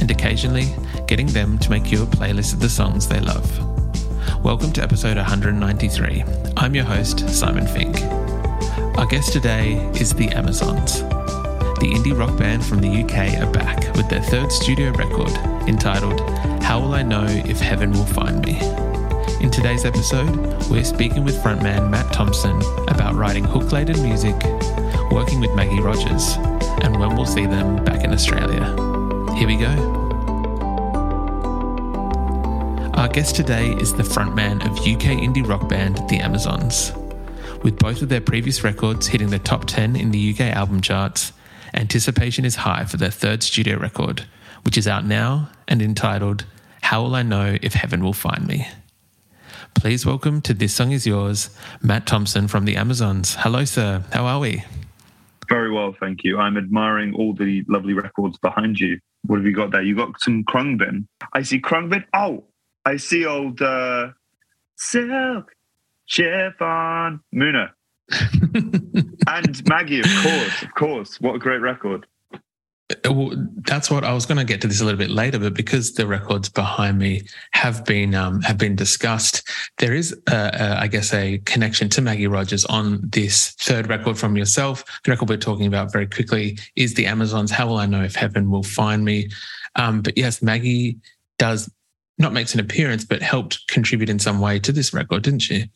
and occasionally getting them to make you a playlist of the songs they love. Welcome to episode 193. I'm your host, Simon Fink. Our guest today is The Amazons. The indie rock band from the UK are back with their third studio record entitled How Will I Know If Heaven Will Find Me? In today's episode, we're speaking with frontman Matt Thompson about writing hook laden music, working with Maggie Rogers, and when we'll see them back in Australia. Here we go. Our guest today is the frontman of UK indie rock band The Amazons. With both of their previous records hitting the top 10 in the UK album charts, anticipation is high for their third studio record, which is out now and entitled How Will I Know If Heaven Will Find Me? Please welcome to This Song Is Yours, Matt Thompson from the Amazons. Hello, sir. How are we? Very well, thank you. I'm admiring all the lovely records behind you. What have you got there? You got some Khruangbin. I see Khruangbin. Oh, I see old uh, Silk, Chiffon, Muna. and Maggie, of course, of course. What a great record. That's what I was going to get to this a little bit later, but because the records behind me have been um, have been discussed, there is, a, a, I guess, a connection to Maggie Rogers on this third record from yourself. The record we're talking about very quickly is the Amazons. How will I know if heaven will find me? Um, but yes, Maggie does not makes an appearance, but helped contribute in some way to this record, didn't she?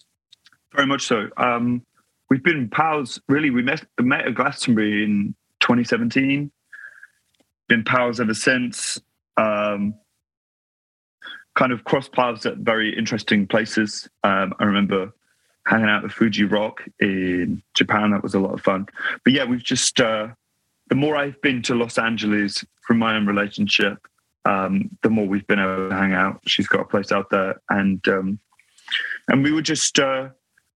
Very much so. Um, we've been pals. Really, we met met at Glastonbury in 2017 been pals ever since. Um, kind of cross paths at very interesting places. Um, I remember hanging out with Fuji Rock in Japan. That was a lot of fun. But yeah, we've just uh, the more I've been to Los Angeles from my own relationship, um, the more we've been able to hang out. She's got a place out there, and um, and we were just uh,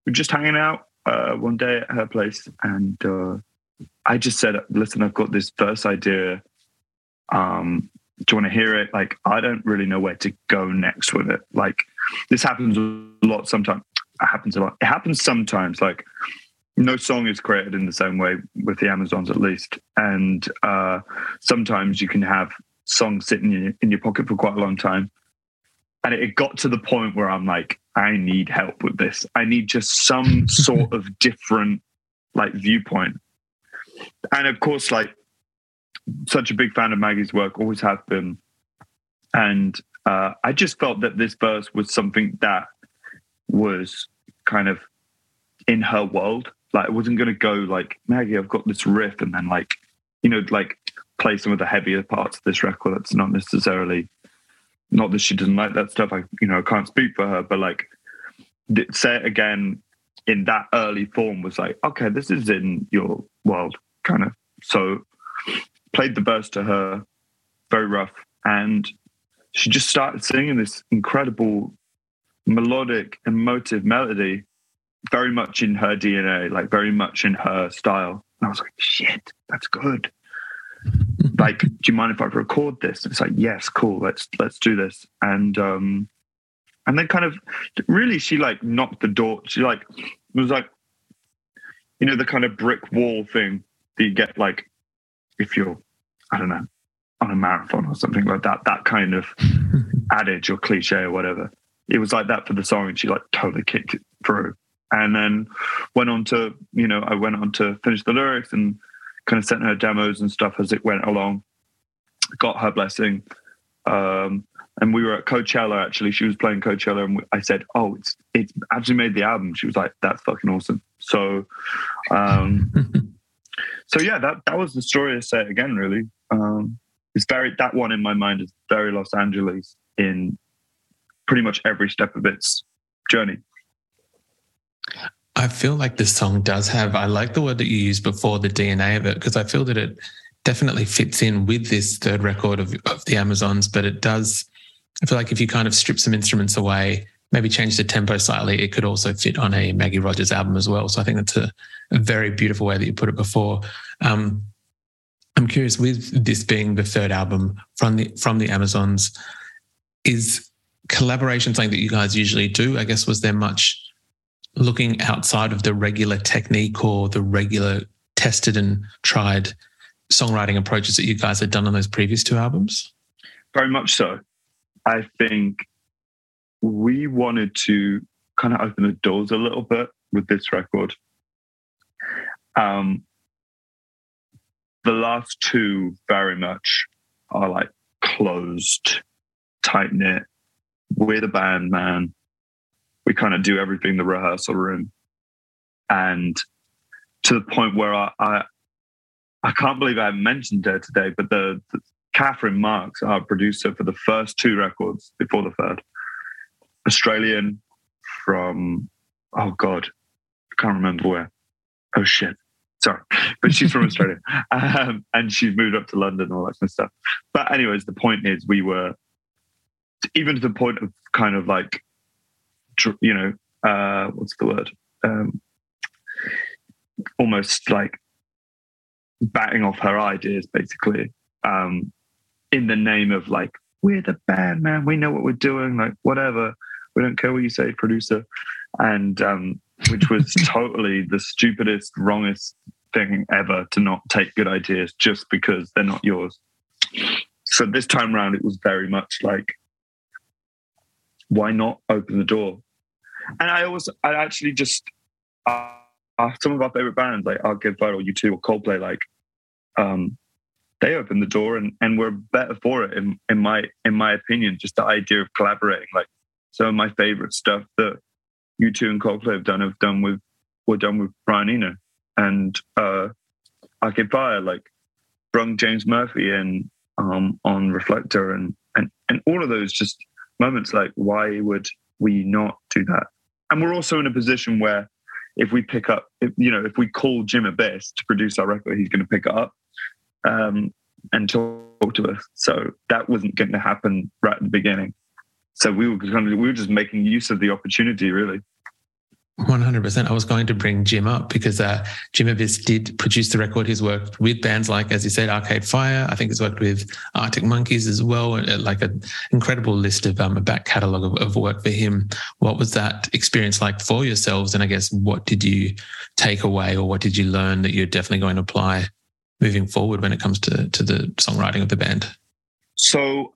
we were just hanging out uh, one day at her place, and uh, I just said, "Listen, I've got this verse idea." Um, do you want to hear it? Like, I don't really know where to go next with it. Like, this happens a lot sometimes. It happens a lot. It happens sometimes. Like, no song is created in the same way with the Amazons, at least. And uh, sometimes you can have songs sitting in your, in your pocket for quite a long time. And it got to the point where I'm like, I need help with this. I need just some sort of different, like, viewpoint. And of course, like, such a big fan of Maggie's work, always have been. And uh, I just felt that this verse was something that was kind of in her world. Like it wasn't going to go like Maggie, I've got this riff, and then like you know like play some of the heavier parts of this record. That's not necessarily not that she doesn't like that stuff. I you know I can't speak for her, but like say it again in that early form was like okay, this is in your world, kind of. So played the verse to her, very rough, and she just started singing this incredible melodic, emotive melody, very much in her DNA, like very much in her style. And I was like, shit, that's good. like, do you mind if I record this? And it's like, yes, cool, let's let's do this. And um and then kind of really she like knocked the door. She like was like, you know, the kind of brick wall thing that you get like if you're, I don't know, on a marathon or something like that, that kind of adage or cliche or whatever. It was like that for the song, and she like totally kicked it through. And then went on to, you know, I went on to finish the lyrics and kind of sent her demos and stuff as it went along. Got her blessing. Um, and we were at Coachella actually. She was playing Coachella, and I said, "Oh, it's it's actually made the album." She was like, "That's fucking awesome." So, um, so yeah, that that was the story. To say again, really. Um, it's very that one in my mind is very Los Angeles in pretty much every step of its journey. I feel like this song does have, I like the word that you used before, the DNA of it, because I feel that it definitely fits in with this third record of, of the Amazons, but it does, I feel like if you kind of strip some instruments away, maybe change the tempo slightly, it could also fit on a Maggie Rogers album as well. So I think that's a, a very beautiful way that you put it before. Um, I'm curious, with this being the third album from the from the Amazons, is collaboration something that you guys usually do? I guess was there much looking outside of the regular technique or the regular tested and tried songwriting approaches that you guys had done on those previous two albums? Very much so. I think we wanted to kind of open the doors a little bit with this record. Um, the last two very much are like closed, tight knit. We're the band, man we kind of do everything in the rehearsal room. And to the point where I, I, I can't believe I mentioned her today, but the, the Catherine Marks, our producer for the first two records before the third, Australian from, oh God, I can't remember where. Oh shit. Sorry, but she's from Australia, um, and she's moved up to London, all that kind of stuff. But anyways, the point is, we were even to the point of kind of like you know, uh, what's the word? Um, almost like batting off her ideas, basically, um, in the name of like, we're the band, man. We know what we're doing. Like, whatever. We don't care what you say, producer. And um, which was totally the stupidest, wrongest thing ever to not take good ideas just because they're not yours. So this time around, it was very much like, why not open the door? And I always, I actually just, uh, some of our favorite bands like I'll Give or U2 or Coldplay, like, um, they opened the door and, and were better for it in, in my in my opinion. Just the idea of collaborating, like some of my favorite stuff that U2 and Coldplay have done have done with were done with Brian Eno and uh, Arcade Fire, like brung James Murphy in um, on Reflector and and and all of those just moments. Like, why would we not do that? And we're also in a position where if we pick up, if, you know, if we call Jim Abbiss to produce our record, he's going to pick it up um, and talk to us. So that wasn't going to happen right at the beginning. So we were kind of, we were just making use of the opportunity, really. 100%. I was going to bring Jim up because uh, Jim Abbiss did produce the record. He's worked with bands like, as you said, Arcade Fire. I think he's worked with Arctic Monkeys as well, uh, like an incredible list of um, a back catalogue of, of work for him. What was that experience like for yourselves? And I guess what did you take away or what did you learn that you're definitely going to apply moving forward when it comes to, to the songwriting of the band? So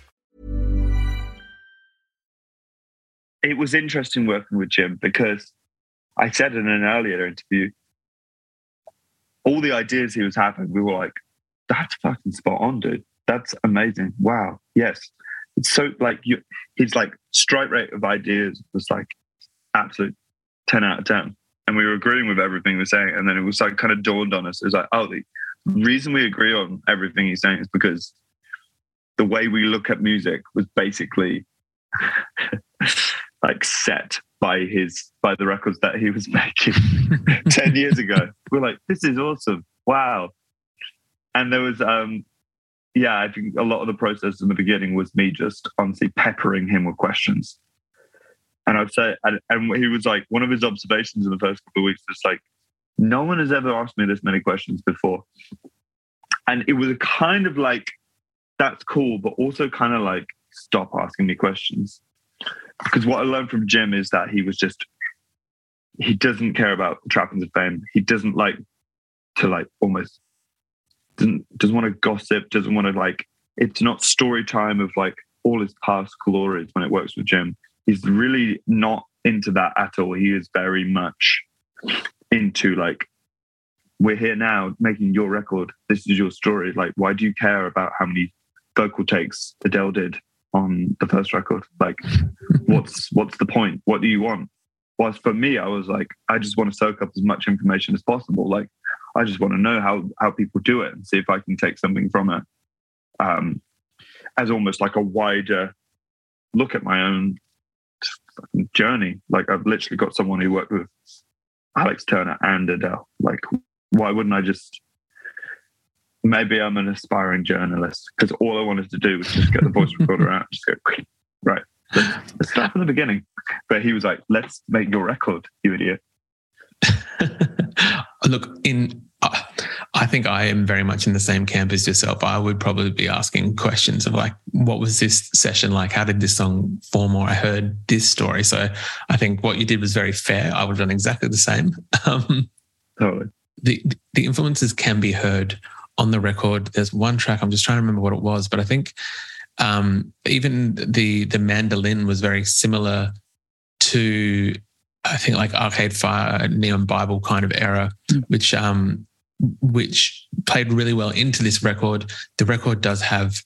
It was interesting working with Jim because I said in an earlier interview, all the ideas he was having, we were like, that's fucking spot on, dude. That's amazing. Wow. Yes. It's so like you, his like strike rate of ideas was like absolute 10 out of 10. And we were agreeing with everything he was saying. And then it was like kind of dawned on us. It was like, oh, the reason we agree on everything he's saying is because the way we look at music was basically like set by his by the records that he was making 10 years ago. We're like, this is awesome. Wow. And there was um yeah, I think a lot of the process in the beginning was me just honestly peppering him with questions. And I'd say, and, and he was like, one of his observations in the first couple of weeks was like, no one has ever asked me this many questions before. And it was kind of like, that's cool, but also kind of like, stop asking me questions. Because what I learned from Jim is that he was just, he doesn't care about trappings of fame. He doesn't like to like almost doesn't doesn't want to gossip, doesn't want to like it's not story time of like all his past glories when it works with Jim. He's really not into that at all. He is very much into like we're here now making your record. This is your story. Like, why do you care about how many vocal takes Adele did on the first record? Like, what's what's the point? What do you want? Whilst for me, I was like, I just want to soak up as much information as possible. Like, I just want to know how how people do it and see if I can take something from it, um, as almost like a wider look at my own journey. Like I've literally got someone who worked with Alex Turner and Adele. Like, why wouldn't I just? Maybe I'm an aspiring journalist because all I wanted to do was just get the voice recorder out, just go right. Let's, let's start from the beginning. But he was like, "Let's make your record, you idiot." Look, in uh, I think I am very much in the same camp as yourself. I would probably be asking questions of like, what was this session like? How did this song form? Or I heard this story. So I think what you did was very fair. I would have done exactly the same. Um, totally. The the influences can be heard on the record. There's one track. I'm just trying to remember what it was, but I think um, even the the mandolin was very similar to I think like Arcade Fire, Neon Bible kind of era, mm. which um, which played really well into this record. The record does have,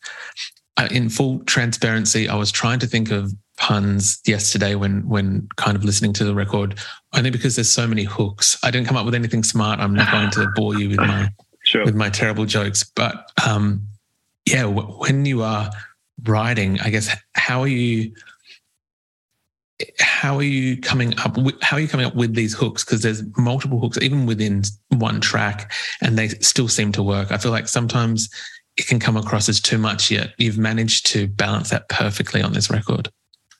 uh, in full transparency, I was trying to think of puns yesterday when when kind of listening to the record, only because there's so many hooks. I didn't come up with anything smart. I'm not going to bore you with my sure. with my terrible jokes, but um, yeah, w- when you are writing, I guess how are you? how are you coming up with, how are you coming up with these hooks? Because there's multiple hooks even within one track and they still seem to work. I feel like sometimes it can come across as too much yet you've managed to balance that perfectly on this record.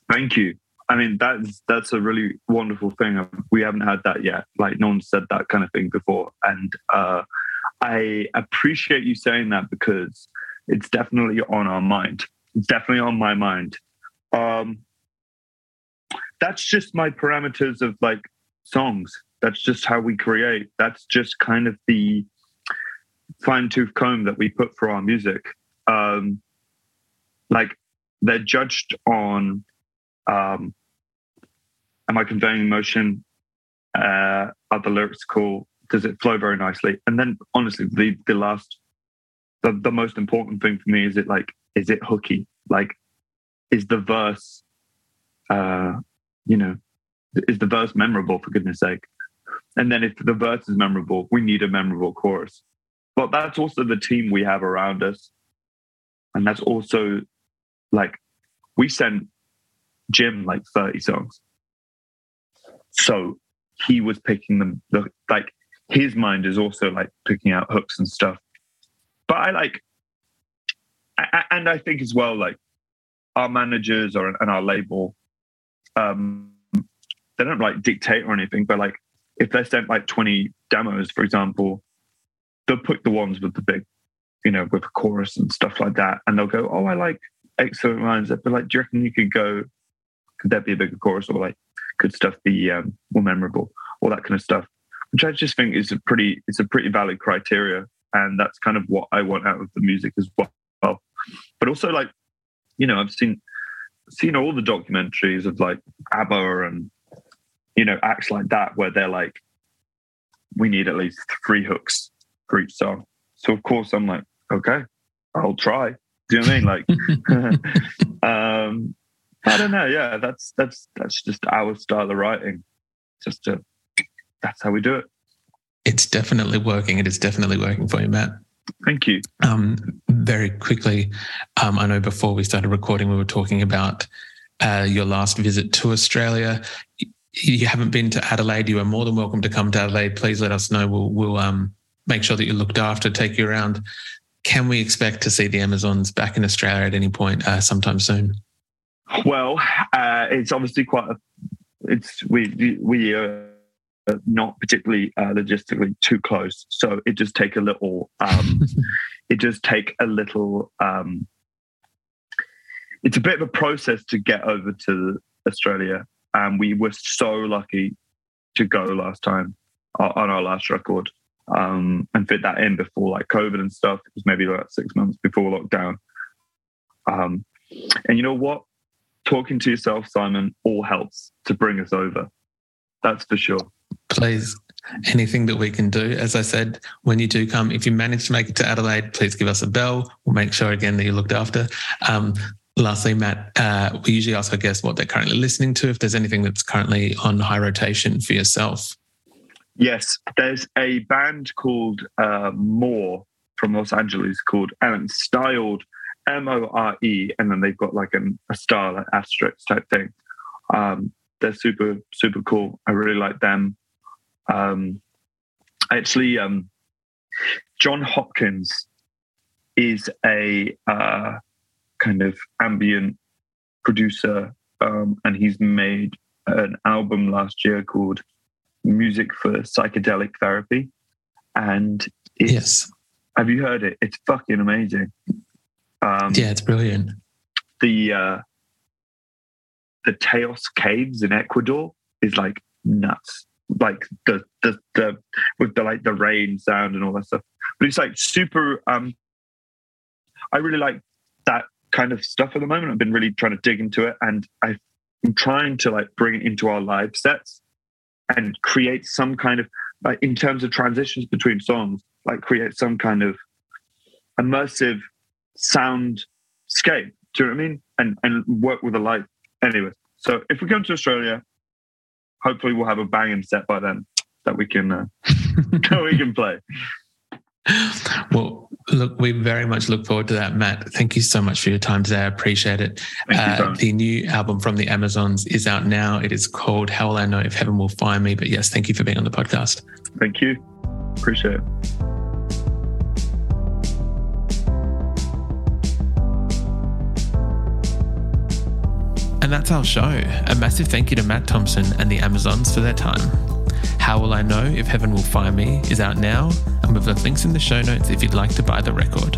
Thank you. I mean that's that's a really wonderful thing. We haven't had that yet. Like no one said that kind of thing before. And uh, i appreciate you saying that because it's definitely on our mind it's definitely on my mind um, that's just my parameters of like songs. That's just how we create. That's just kind of the fine tooth comb that we put for our music. Um, like they're judged on um, am I conveying emotion? Uh, are the lyrics cool? Does it flow very nicely? And then honestly, the the last the, the most important thing for me is it like is it hooky? Like is the verse uh you know, is the verse memorable for goodness sake? And then if the verse is memorable, we need a memorable chorus. But that's also the team we have around us. And that's also like we sent Jim like 30 songs. So he was picking them the, like his mind is also like picking out hooks and stuff. But I like and I think as well, like our managers or and our label um, they don't like dictate or anything, but like if they sent like 20 demos, for example, they'll pick the ones with the big, you know, with a chorus and stuff like that. And they'll go, Oh, I like excellent lines. But like, do you reckon you could go, could that be a bigger chorus or like could stuff be um, more memorable? All that kind of stuff. Which I just think is a pretty it's a pretty valid criteria. And that's kind of what I want out of the music as well. But also like, you know, I've seen seen all the documentaries of like ABBA and you know acts like that where they're like, we need at least three hooks for each song. So of course I'm like, okay, I'll try. Do you know what I mean? Like, um, I don't know. Yeah, that's that's that's just our style of writing. just to, that's how we do it. It's definitely working. It is definitely working for you, Matt. Thank you. Um, very quickly, um, I know before we started recording, we were talking about uh, your last visit to Australia. You haven't been to Adelaide. You are more than welcome to come to Adelaide. Please let us know. We'll, we'll um, make sure that you're looked after, take you around. Can we expect to see the Amazons back in Australia at any point uh, sometime soon? Well, uh, it's obviously quite a. It's we we are not particularly uh, logistically too close, so it just take a little. Um, it just take a little. Um, it's a bit of a process to get over to Australia, and we were so lucky to go last time uh, on our last record um, and fit that in before like COVID and stuff. It was maybe about six months before lockdown. Um, and you know what? Talking to yourself, Simon, all helps to bring us over. That's for sure. Please, anything that we can do. As I said, when you do come, if you manage to make it to Adelaide, please give us a bell. We'll make sure again that you're looked after. Um, lastly, Matt, uh, we usually ask our guests what they're currently listening to. If there's anything that's currently on high rotation for yourself. Yes, there's a band called uh, More from Los Angeles called and styled M O R E, and then they've got like an, a star, like asterisk type thing. Um, they're super super cool. I really like them. Um, actually, um, Jon Hopkins is a uh, kind of ambient producer, um, and he's made an album last year called music for psychedelic therapy. And yes, have you heard it? It's fucking amazing. Um, yeah, it's brilliant. The uh, the Tayos Caves in Ecuador is like nuts. Like the the the with the like the rain sound and all that stuff. But it's like super. Um, I really like that kind of stuff at the moment. I've been really trying to dig into it, and I'm trying to like bring it into our live sets and create some kind of like in terms of transitions between songs like create some kind of immersive sound scape do you know what i mean and and work with the light anyway so if we come to australia hopefully we'll have a banging set by then that we can uh, that we can play well, look, we very much look forward to that, Matt. Thank you so much for your time today. I appreciate it. Uh, the new album from the Amazons is out now. It is called How Will I Know If Heaven Will Find Me? But yes, thank you for being on the podcast. Thank you. Appreciate it. And that's our show. A massive thank you to Matt Thompson and the Amazons for their time. How Will I Know If Heaven Will Find Me is out now, and we've left links in the show notes if you'd like to buy the record.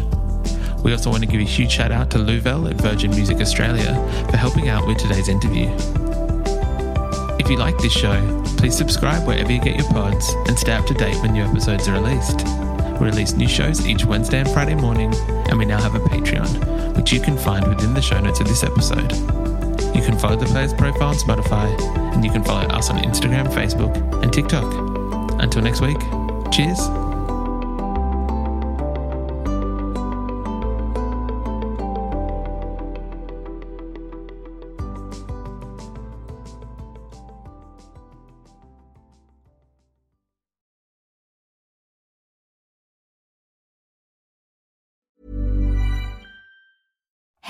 We also want to give a huge shout out to Louvel at Virgin Music Australia for helping out with today's interview. If you like this show, please subscribe wherever you get your pods and stay up to date when new episodes are released. We release new shows each Wednesday and Friday morning, and we now have a Patreon, which you can find within the show notes of this episode. You can follow the player's profile on Spotify, and you can follow us on Instagram, Facebook, and TikTok. Until next week, cheers.